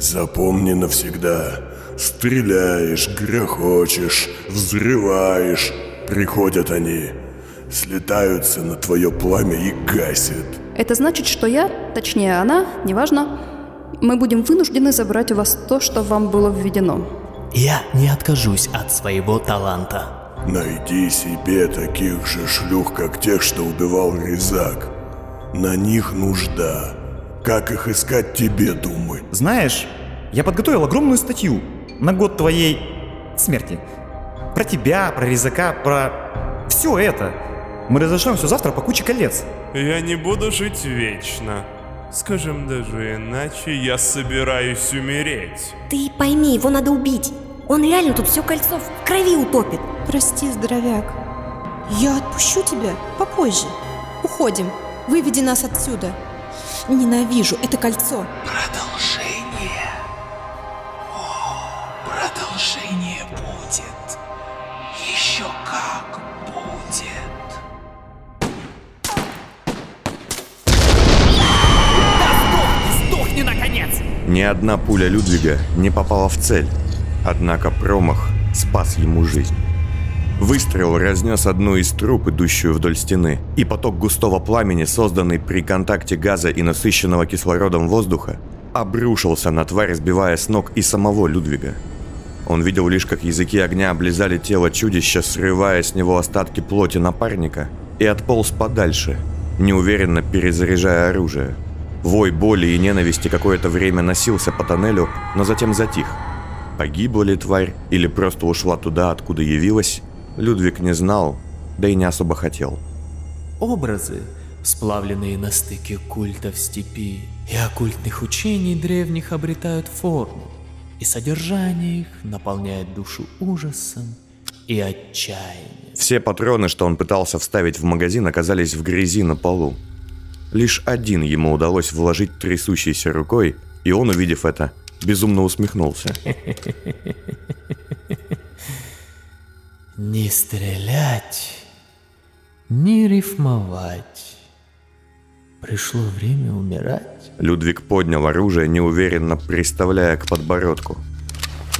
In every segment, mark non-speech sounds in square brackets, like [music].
Запомни навсегда. Стреляешь, грохочешь, взрываешь. Приходят они, слетаются на твое пламя и гасят. Это значит, что я, точнее она, неважно, мы будем вынуждены забрать у вас то, что вам было введено. Я не откажусь от своего таланта. Найди себе таких же шлюх, как тех, что убивал Резак. На них нужда. Как их искать тебе, думай. Знаешь, я подготовил огромную статью на год твоей смерти. Про тебя, про резака, про все это. Мы разошлемся завтра по куче колец. Я не буду жить вечно. Скажем даже иначе, я собираюсь умереть. Ты пойми, его надо убить. Он реально тут все кольцо в крови утопит. Прости, здоровяк. Я отпущу тебя попозже. Уходим. Выведи нас отсюда. Ненавижу это кольцо. Продолжение. О, продолжение будет. Еще как будет. Сдохни, наконец! Ни одна пуля Людвига не попала в цель, однако промах спас ему жизнь. Выстрел разнес одну из труб, идущую вдоль стены, и поток густого пламени, созданный при контакте газа и насыщенного кислородом воздуха, обрушился на тварь, сбивая с ног и самого Людвига. Он видел лишь, как языки огня облизали тело чудища, срывая с него остатки плоти напарника, и отполз подальше, неуверенно перезаряжая оружие. Вой боли и ненависти какое-то время носился по тоннелю, но затем затих. Погибла ли тварь или просто ушла туда, откуда явилась, Людвиг не знал, да и не особо хотел. Образы, сплавленные на стыке культов степи и оккультных учений древних обретают форму, и содержание их наполняет душу ужасом и отчаянием. Все патроны, что он пытался вставить в магазин, оказались в грязи на полу. Лишь один ему удалось вложить трясущейся рукой, и он, увидев это, безумно усмехнулся. [laughs] Не стрелять, не рифмовать. Пришло время умирать. Людвиг поднял оружие, неуверенно приставляя к подбородку,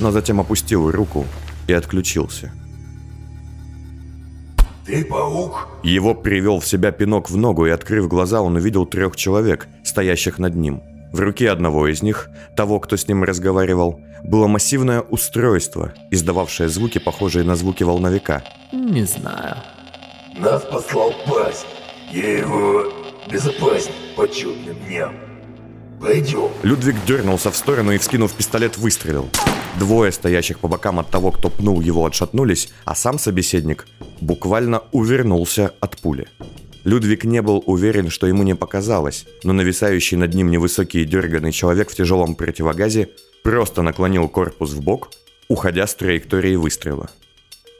но затем опустил руку и отключился. Ты паук? Его привел в себя пинок в ногу, и, открыв глаза, он увидел трех человек, стоящих над ним. В руке одного из них, того, кто с ним разговаривал, было массивное устройство, издававшее звуки, похожие на звуки волновика. Не знаю. Нас послал пасть. Я его безопасник почетным дням. Пойдем. Людвиг дернулся в сторону и, вскинув пистолет, выстрелил. Двое, стоящих по бокам от того, кто пнул его, отшатнулись, а сам собеседник буквально увернулся от пули. Людвиг не был уверен, что ему не показалось, но нависающий над ним невысокий и дерганный человек в тяжелом противогазе просто наклонил корпус в бок, уходя с траектории выстрела.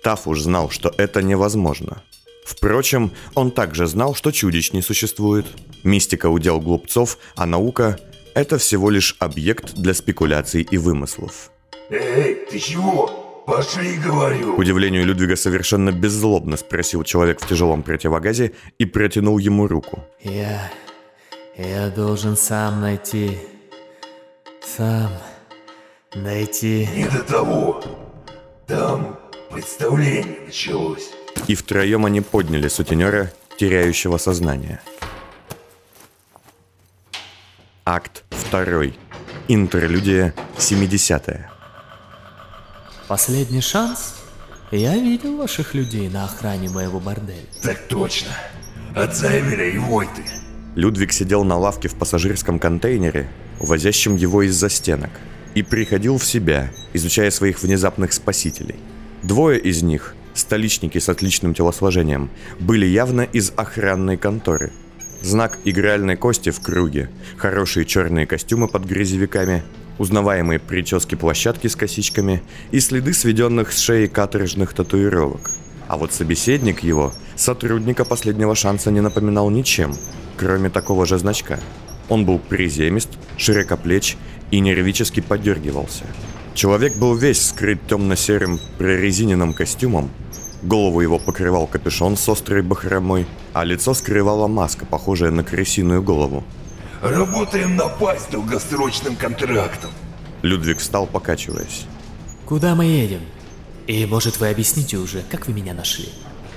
Тафуш знал, что это невозможно. Впрочем, он также знал, что чудищ не существует. Мистика удел глупцов, а наука – это всего лишь объект для спекуляций и вымыслов. Эй, ты чего? Пошли, говорю. К удивлению Людвига совершенно беззлобно спросил человек в тяжелом противогазе и протянул ему руку. Я... я должен сам найти... сам... найти... Не до того. Там представление началось. И втроем они подняли сутенера, теряющего сознание. Акт 2. Интерлюдия 70 Последний шанс? Я видел ваших людей на охране моего борделя. Так точно. От Зайвера и Войты. Людвиг сидел на лавке в пассажирском контейнере, увозящем его из-за стенок, и приходил в себя, изучая своих внезапных спасителей. Двое из них, столичники с отличным телосложением, были явно из охранной конторы. Знак игральной кости в круге, хорошие черные костюмы под грязевиками, узнаваемые прически площадки с косичками и следы сведенных с шеи каторжных татуировок. А вот собеседник его, сотрудника последнего шанса, не напоминал ничем, кроме такого же значка. Он был приземист, широкоплеч и нервически подергивался. Человек был весь скрыт темно-серым прорезиненным костюмом, Голову его покрывал капюшон с острой бахромой, а лицо скрывала маска, похожая на крысиную голову. Работаем на пасть долгосрочным контрактом. Людвиг встал, покачиваясь. Куда мы едем? И, может, вы объясните уже, как вы меня нашли?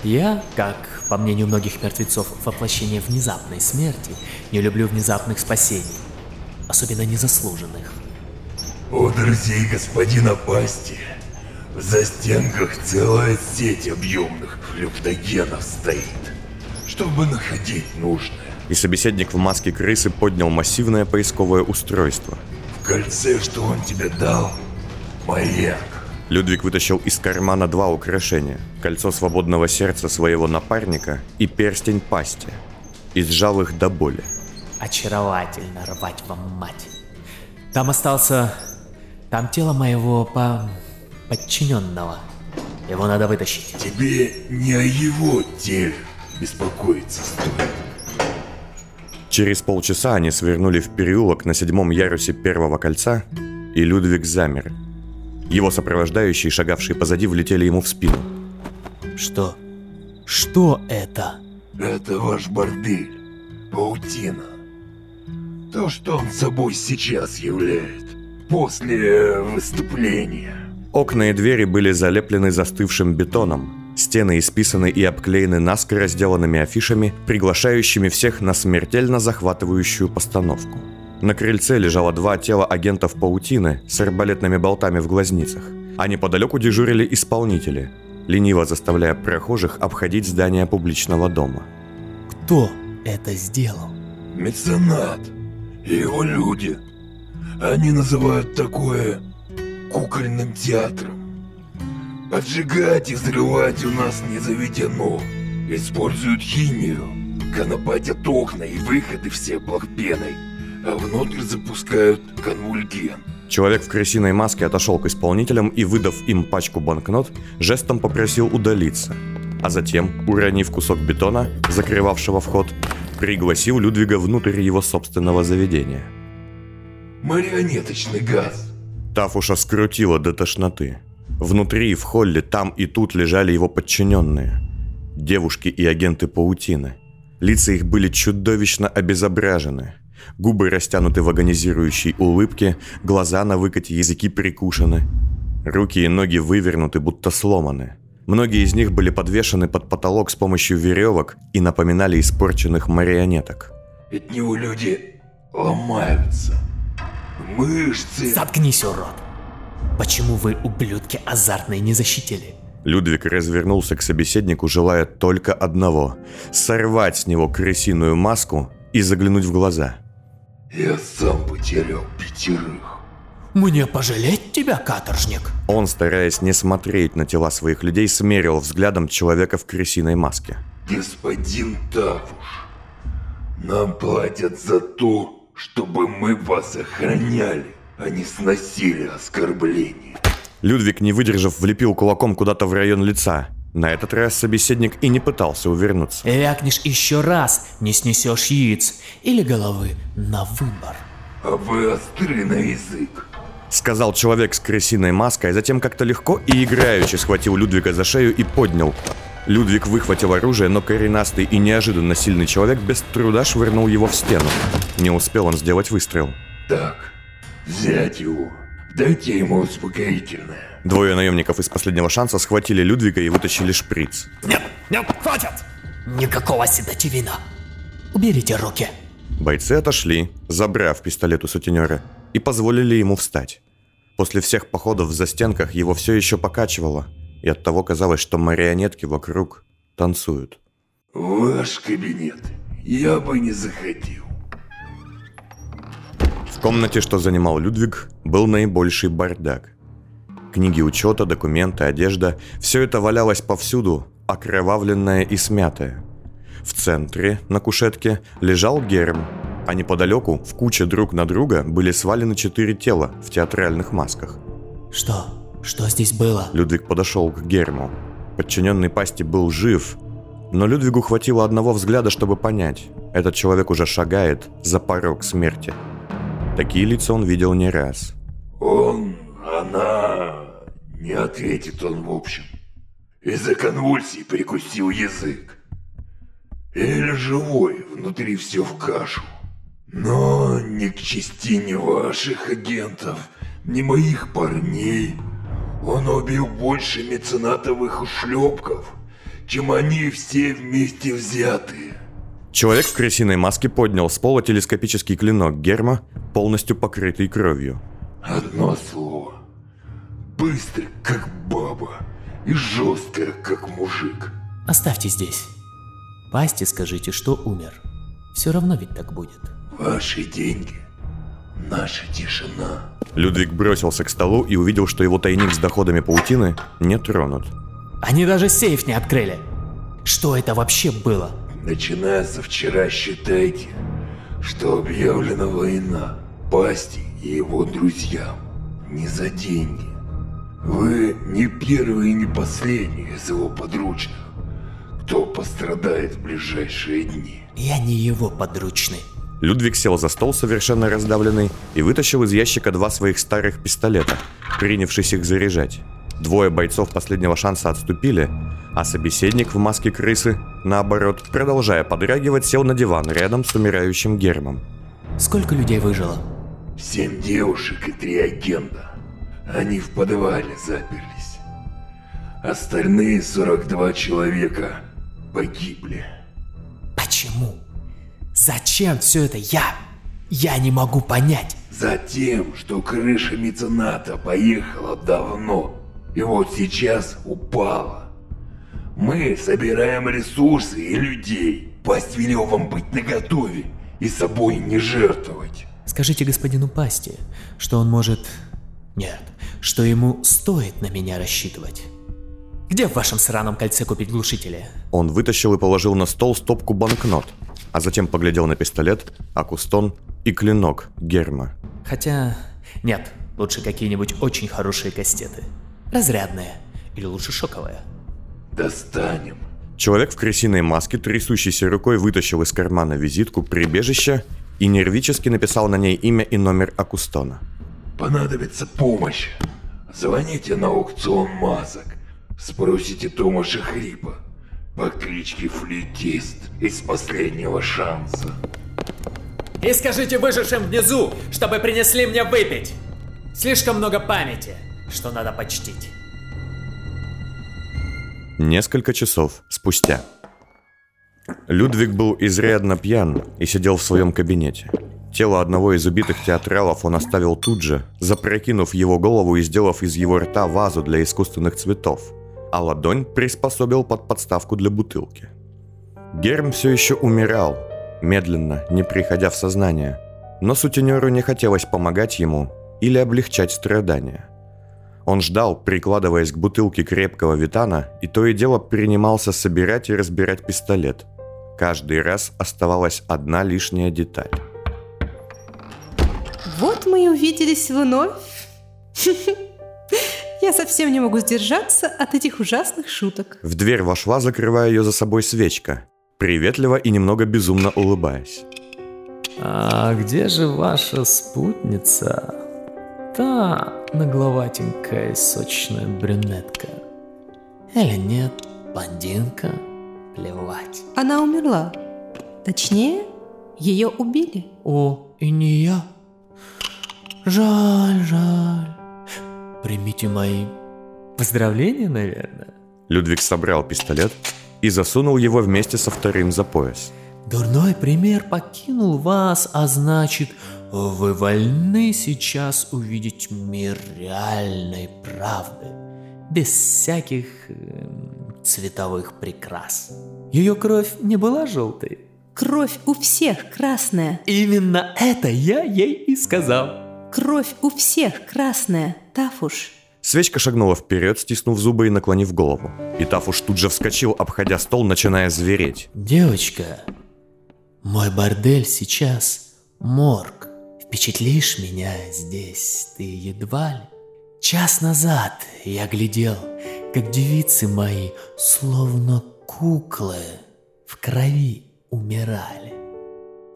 Я, как, по мнению многих мертвецов, воплощение внезапной смерти, не люблю внезапных спасений. Особенно незаслуженных. У друзей господина Пасти в застенках целая сеть объемных флюптогенов стоит, чтобы находить нужное. И собеседник в маске крысы поднял массивное поисковое устройство. В кольце, что он тебе дал, маяк. Людвиг вытащил из кармана два украшения. Кольцо свободного сердца своего напарника и перстень пасти. И сжал их до боли. Очаровательно рвать вам мать. Там остался... Там тело моего по... подчиненного. Его надо вытащить. Тебе не о его теле беспокоиться стоит. Через полчаса они свернули в переулок на седьмом ярусе первого кольца, и Людвиг замер. Его сопровождающие, шагавшие позади, влетели ему в спину. Что? Что это? Это ваш бордель. Паутина. То, что он собой сейчас являет. После выступления. Окна и двери были залеплены застывшим бетоном. Стены исписаны и обклеены наскоро сделанными афишами, приглашающими всех на смертельно захватывающую постановку. На крыльце лежало два тела агентов паутины с арбалетными болтами в глазницах, а неподалеку дежурили исполнители, лениво заставляя прохожих обходить здание публичного дома. Кто это сделал? Меценат и его люди. Они называют такое кукольным театром. Поджигать и взрывать у нас не заведено. Используют химию, конопатят окна и выходы все пеной, а внутрь запускают конвульген. Человек в крысиной маске отошел к исполнителям и, выдав им пачку банкнот, жестом попросил удалиться. А затем, уронив кусок бетона, закрывавшего вход, пригласил Людвига внутрь его собственного заведения. Марионеточный газ. Тафуша скрутила до тошноты. Внутри, в холле, там и тут лежали его подчиненные. Девушки и агенты паутины. Лица их были чудовищно обезображены. Губы растянуты в агонизирующей улыбке, глаза на выкате, языки прикушены. Руки и ноги вывернуты, будто сломаны. Многие из них были подвешены под потолок с помощью веревок и напоминали испорченных марионеток. От него люди ломаются. Мышцы... Заткнись, урод! Почему вы, ублюдки, азартные не защитили? Людвиг развернулся к собеседнику, желая только одного – сорвать с него крысиную маску и заглянуть в глаза. Я сам потерял пятерых. Мне пожалеть тебя, каторжник? Он, стараясь не смотреть на тела своих людей, смерил взглядом человека в крысиной маске. Господин Тавуш, нам платят за то, чтобы мы вас охраняли, а не сносили оскорбления. Людвиг, не выдержав, влепил кулаком куда-то в район лица. На этот раз собеседник и не пытался увернуться. Вякнешь еще раз, не снесешь яиц или головы на выбор. А вы остры на язык. Сказал человек с крысиной маской, а затем как-то легко и играючи схватил Людвига за шею и поднял. Людвиг выхватил оружие, но коренастый и неожиданно сильный человек без труда швырнул его в стену. Не успел он сделать выстрел. Так, взять его. Дайте ему успокоительное. Двое наемников из последнего шанса схватили Людвига и вытащили шприц. Нет, нет, хватит! Никакого седативина. Уберите руки. Бойцы отошли, забрав пистолет у сутенера, и позволили ему встать. После всех походов в застенках его все еще покачивало, и оттого казалось, что марионетки вокруг танцуют. Ваш кабинет я бы не заходил. В комнате, что занимал Людвиг, был наибольший бардак. Книги учета, документы, одежда – все это валялось повсюду, окровавленное и смятое. В центре, на кушетке, лежал Герм, а неподалеку, в куче друг на друга, были свалены четыре тела в театральных масках. Что? Что здесь было? Людвиг подошел к Герму. Подчиненный пасти был жив, но Людвигу хватило одного взгляда, чтобы понять, этот человек уже шагает за порог смерти. Такие лица он видел не раз. Он, она... Не ответит он в общем. Из-за конвульсий прикусил язык. Или живой, внутри все в кашу. Но не к частине ваших агентов ни моих парней. Он убил больше меценатовых ушлепков, чем они все вместе взятые. Человек в крысиной маске поднял с пола телескопический клинок Герма, полностью покрытый кровью. Одно слово. Быстрый, как баба, и жесткая, как мужик. Оставьте здесь. Пасти скажите, что умер. Все равно ведь так будет. Ваши деньги, наша тишина. Людвиг бросился к столу и увидел, что его тайник с доходами паутины не тронут. Они даже сейф не открыли. Что это вообще было? Начиная со вчера считайте, что объявлена война Пасти и его друзьям. Не за деньги. Вы не первый и не последний из его подручных, кто пострадает в ближайшие дни. Я не его подручный. Людвиг сел за стол, совершенно раздавленный, и вытащил из ящика два своих старых пистолета, принявшись их заряжать. Двое бойцов последнего шанса отступили, а собеседник в маске крысы, наоборот, продолжая подрагивать, сел на диван рядом с умирающим Гермом. Сколько людей выжило? Семь девушек и три агента. Они в подвале заперлись. Остальные 42 человека погибли. Зачем все это я? Я не могу понять. Затем, что крыша мецената поехала давно, и вот сейчас упала. Мы собираем ресурсы и людей. Пасть велел вам быть наготове и собой не жертвовать. Скажите господину Пасти, что он может... Нет, что ему стоит на меня рассчитывать. Где в вашем сраном кольце купить глушители? Он вытащил и положил на стол стопку банкнот, а затем поглядел на пистолет, акустон и клинок Герма. Хотя... Нет, лучше какие-нибудь очень хорошие кастеты. Разрядные. Или лучше шоковые. Достанем. Человек в крысиной маске, трясущейся рукой, вытащил из кармана визитку прибежища и нервически написал на ней имя и номер Акустона. Понадобится помощь. Звоните на аукцион масок. Спросите Томаша Хрипа по кличке Флютист из последнего шанса. И скажите выжившим внизу, чтобы принесли мне выпить. Слишком много памяти, что надо почтить. Несколько часов спустя. Людвиг был изрядно пьян и сидел в своем кабинете. Тело одного из убитых театралов он оставил тут же, запрокинув его голову и сделав из его рта вазу для искусственных цветов, а ладонь приспособил под подставку для бутылки. Герм все еще умирал, медленно, не приходя в сознание, но сутенеру не хотелось помогать ему или облегчать страдания. Он ждал, прикладываясь к бутылке крепкого витана, и то и дело принимался собирать и разбирать пистолет. Каждый раз оставалась одна лишняя деталь. Вот мы и увиделись вновь. [laughs] Я совсем не могу сдержаться от этих ужасных шуток. В дверь вошла, закрывая ее за собой свечка, приветливо и немного безумно улыбаясь. А где же ваша спутница? Та нагловатенькая и сочная брюнетка. Или нет, блондинка? Плевать. Она умерла. Точнее, ее убили. О, и не я. Жаль, жаль. Примите мои поздравления, наверное. Людвиг собрал пистолет и засунул его вместе со вторым за пояс. Дурной пример покинул вас, а значит, вы вольны сейчас увидеть мир реальной правды, без всяких э, цветовых прикрас. Ее кровь не была желтой. Кровь у всех красная. Именно это я ей и сказал. Кровь у всех красная, Тафуш. Свечка шагнула вперед, стиснув зубы и наклонив голову. И Тафуш тут же вскочил, обходя стол, начиная звереть. Девочка, мой бордель сейчас морг. Впечатлишь меня здесь ты едва ли. Час назад я глядел, как девицы мои, словно куклы, в крови умирали.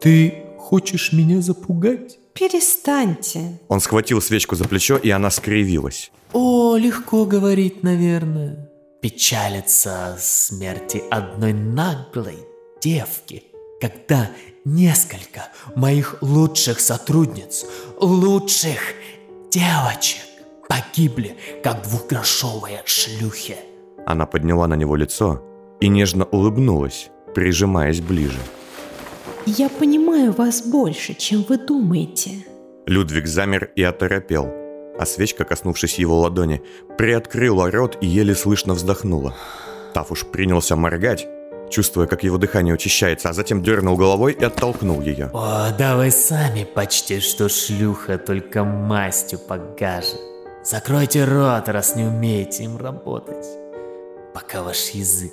Ты хочешь меня запугать? Перестаньте. Он схватил свечку за плечо, и она скривилась. О, легко говорить, наверное. Печалиться о смерти одной наглой девки, когда несколько моих лучших сотрудниц, лучших девочек погибли, как двухгрошовые шлюхи. Она подняла на него лицо и нежно улыбнулась, прижимаясь ближе. Я понимаю вас больше, чем вы думаете. Людвиг замер и оторопел, а свечка, коснувшись его ладони, приоткрыла рот и еле слышно вздохнула. Тафуш принялся моргать, чувствуя, как его дыхание учащается, а затем дернул головой и оттолкнул ее. О, да вы сами почти что шлюха, только мастью погаже. Закройте рот, раз не умеете им работать, пока ваш язык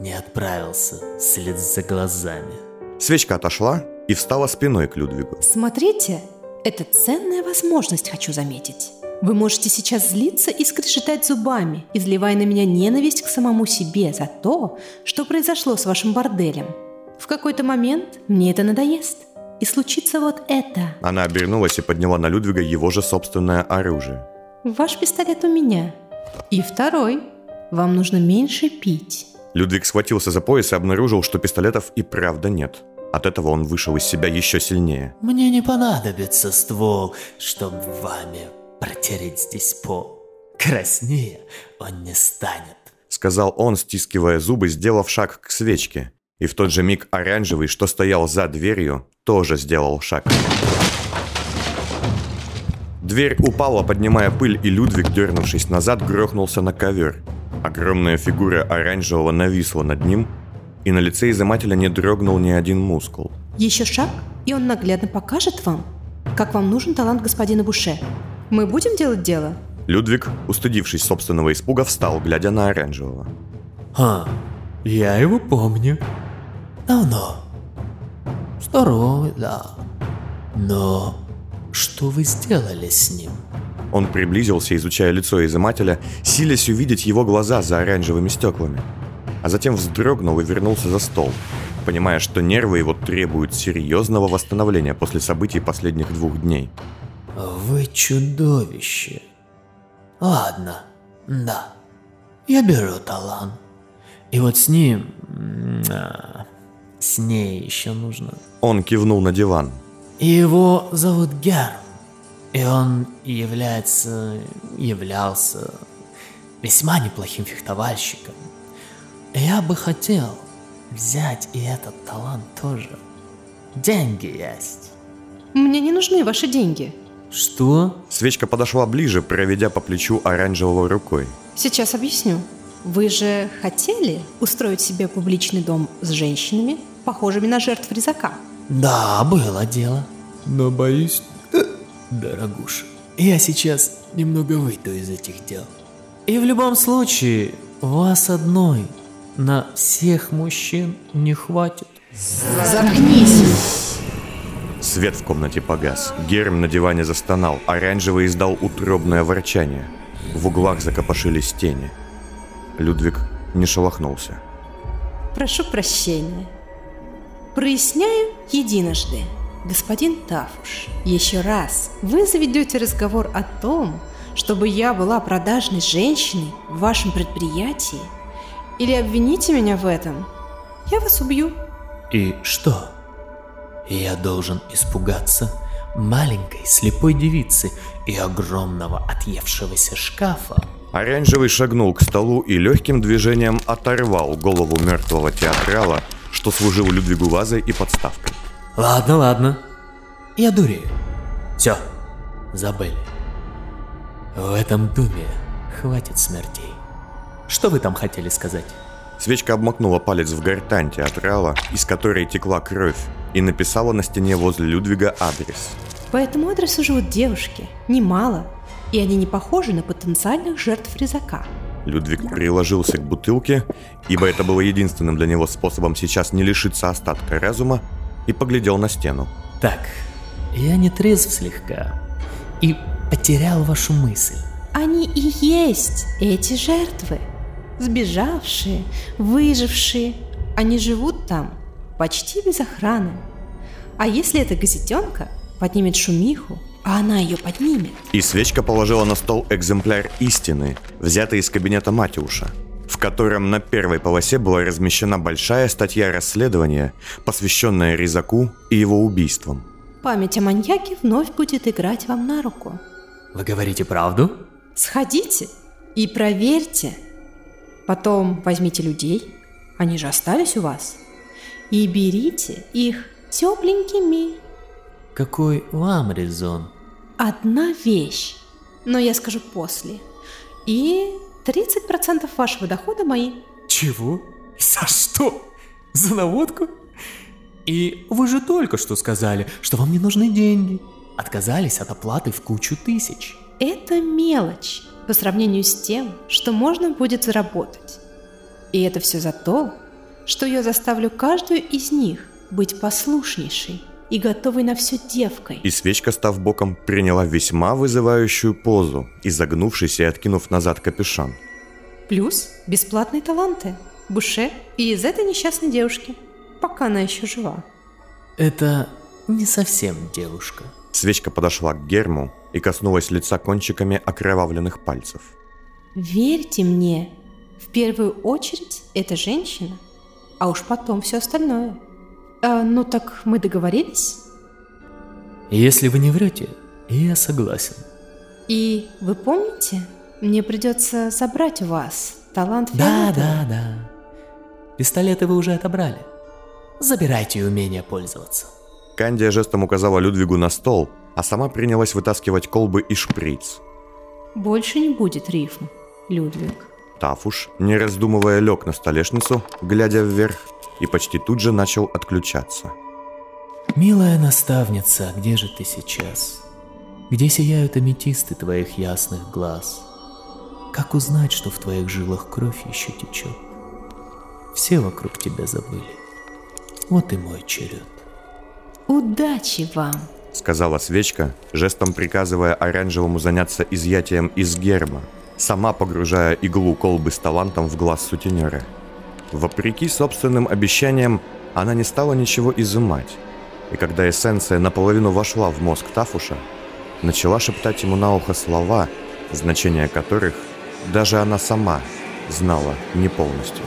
не отправился вслед за глазами. Свечка отошла и встала спиной к Людвигу. Смотрите, это ценная возможность, хочу заметить. Вы можете сейчас злиться и скрежетать зубами, изливая на меня ненависть к самому себе за то, что произошло с вашим борделем. В какой-то момент мне это надоест. И случится вот это. Она обернулась и подняла на Людвига его же собственное оружие. Ваш пистолет у меня. И второй. Вам нужно меньше пить. Людвиг схватился за пояс и обнаружил, что пистолетов и правда нет. От этого он вышел из себя еще сильнее. Мне не понадобится ствол, чтобы вами протереть здесь пол. Краснее он не станет. Сказал он, стискивая зубы, сделав шаг к свечке. И в тот же миг оранжевый, что стоял за дверью, тоже сделал шаг. Дверь упала, поднимая пыль, и Людвиг, дернувшись назад, грохнулся на ковер. Огромная фигура оранжевого нависла над ним, и на лице изымателя не дрогнул ни один мускул. Еще шаг, и он наглядно покажет вам, как вам нужен талант господина Буше. Мы будем делать дело? Людвиг, устыдившись собственного испуга, встал, глядя на оранжевого. А, я его помню. Давно. Здоровый, да. Но что вы сделали с ним? Он приблизился, изучая лицо изымателя, силясь увидеть его глаза за оранжевыми стеклами. А затем вздрогнул и вернулся за стол, понимая, что нервы его требуют серьезного восстановления после событий последних двух дней. Вы чудовище. Ладно, да. Я беру талант. И вот с ним... а, с ней еще нужно. Он кивнул на диван. Его зовут Герм. И он является... являлся весьма неплохим фехтовальщиком. Я бы хотел взять и этот талант тоже. Деньги есть. Мне не нужны ваши деньги. Что? Свечка подошла ближе, проведя по плечу оранжевого рукой. Сейчас объясню. Вы же хотели устроить себе публичный дом с женщинами, похожими на жертв резака? Да, было дело. Но боюсь, дорогуша, я сейчас немного выйду из этих дел. И в любом случае, вас одной на всех мужчин не хватит. Заткнись! Свет в комнате погас. Герм на диване застонал. Оранжевый издал утробное ворчание. В углах закопошились тени. Людвиг не шелохнулся. Прошу прощения. Проясняю единожды. Господин Тафуш, еще раз вы заведете разговор о том, чтобы я была продажной женщиной в вашем предприятии, или обвините меня в этом, я вас убью. И что? Я должен испугаться маленькой слепой девицы и огромного отъевшегося шкафа. Оранжевый шагнул к столу и легким движением оторвал голову мертвого театрала, что служил Людвигу вазой и подставкой. Ладно, ладно. Я дурею. Все, забыли. В этом доме хватит смертей. Что вы там хотели сказать? Свечка обмакнула палец в гортань театрала, из которой текла кровь, и написала на стене возле Людвига адрес. По этому адресу живут девушки, немало, и они не похожи на потенциальных жертв резака. Людвиг приложился к бутылке, ибо это было единственным для него способом сейчас не лишиться остатка разума, и поглядел на стену. Так, я не трезв слегка и потерял вашу мысль. Они и есть эти жертвы. Сбежавшие, выжившие. Они живут там почти без охраны. А если эта газетенка поднимет шумиху, а она ее поднимет, И свечка положила на стол экземпляр истины, взятый из кабинета Матюша, в котором на первой полосе была размещена большая статья расследования, посвященная Резаку и его убийствам. память о маньяке вновь будет играть вам на руку. Вы говорите правду? Сходите и проверьте. Потом возьмите людей, они же остались у вас, и берите их тепленькими. Какой вам резон? Одна вещь, но я скажу после. И 30% вашего дохода мои. Чего? За что? За наводку? И вы же только что сказали, что вам не нужны деньги. Отказались от оплаты в кучу тысяч. Это мелочь по сравнению с тем, что можно будет заработать. И это все за то, что я заставлю каждую из них быть послушнейшей и готовой на все девкой. И свечка, став боком, приняла весьма вызывающую позу, изогнувшись и откинув назад капюшон. Плюс бесплатные таланты. Буше и из этой несчастной девушки, пока она еще жива. Это не совсем девушка. Свечка подошла к Герму и коснулась лица кончиками окровавленных пальцев. Верьте мне, в первую очередь это женщина, а уж потом все остальное. А, ну так мы договорились? Если вы не врете, я согласен. И вы помните, мне придется забрать у вас талант Да, Фиолетового? да, да. Пистолеты вы уже отобрали. Забирайте умение пользоваться. Кандия жестом указала Людвигу на стол, а сама принялась вытаскивать колбы и шприц. Больше не будет рифм, Людвиг. Тафуш, не раздумывая, лег на столешницу, глядя вверх, и почти тут же начал отключаться. Милая наставница, где же ты сейчас? Где сияют аметисты твоих ясных глаз? Как узнать, что в твоих жилах кровь еще течет? Все вокруг тебя забыли. Вот и мой черед. Удачи вам! Сказала свечка, жестом приказывая оранжевому заняться изъятием из герба, сама погружая иглу колбы с талантом в глаз сутенера. Вопреки собственным обещаниям, она не стала ничего изымать, и когда эссенция наполовину вошла в мозг Тафуша, начала шептать ему на ухо слова, значение которых даже она сама знала не полностью.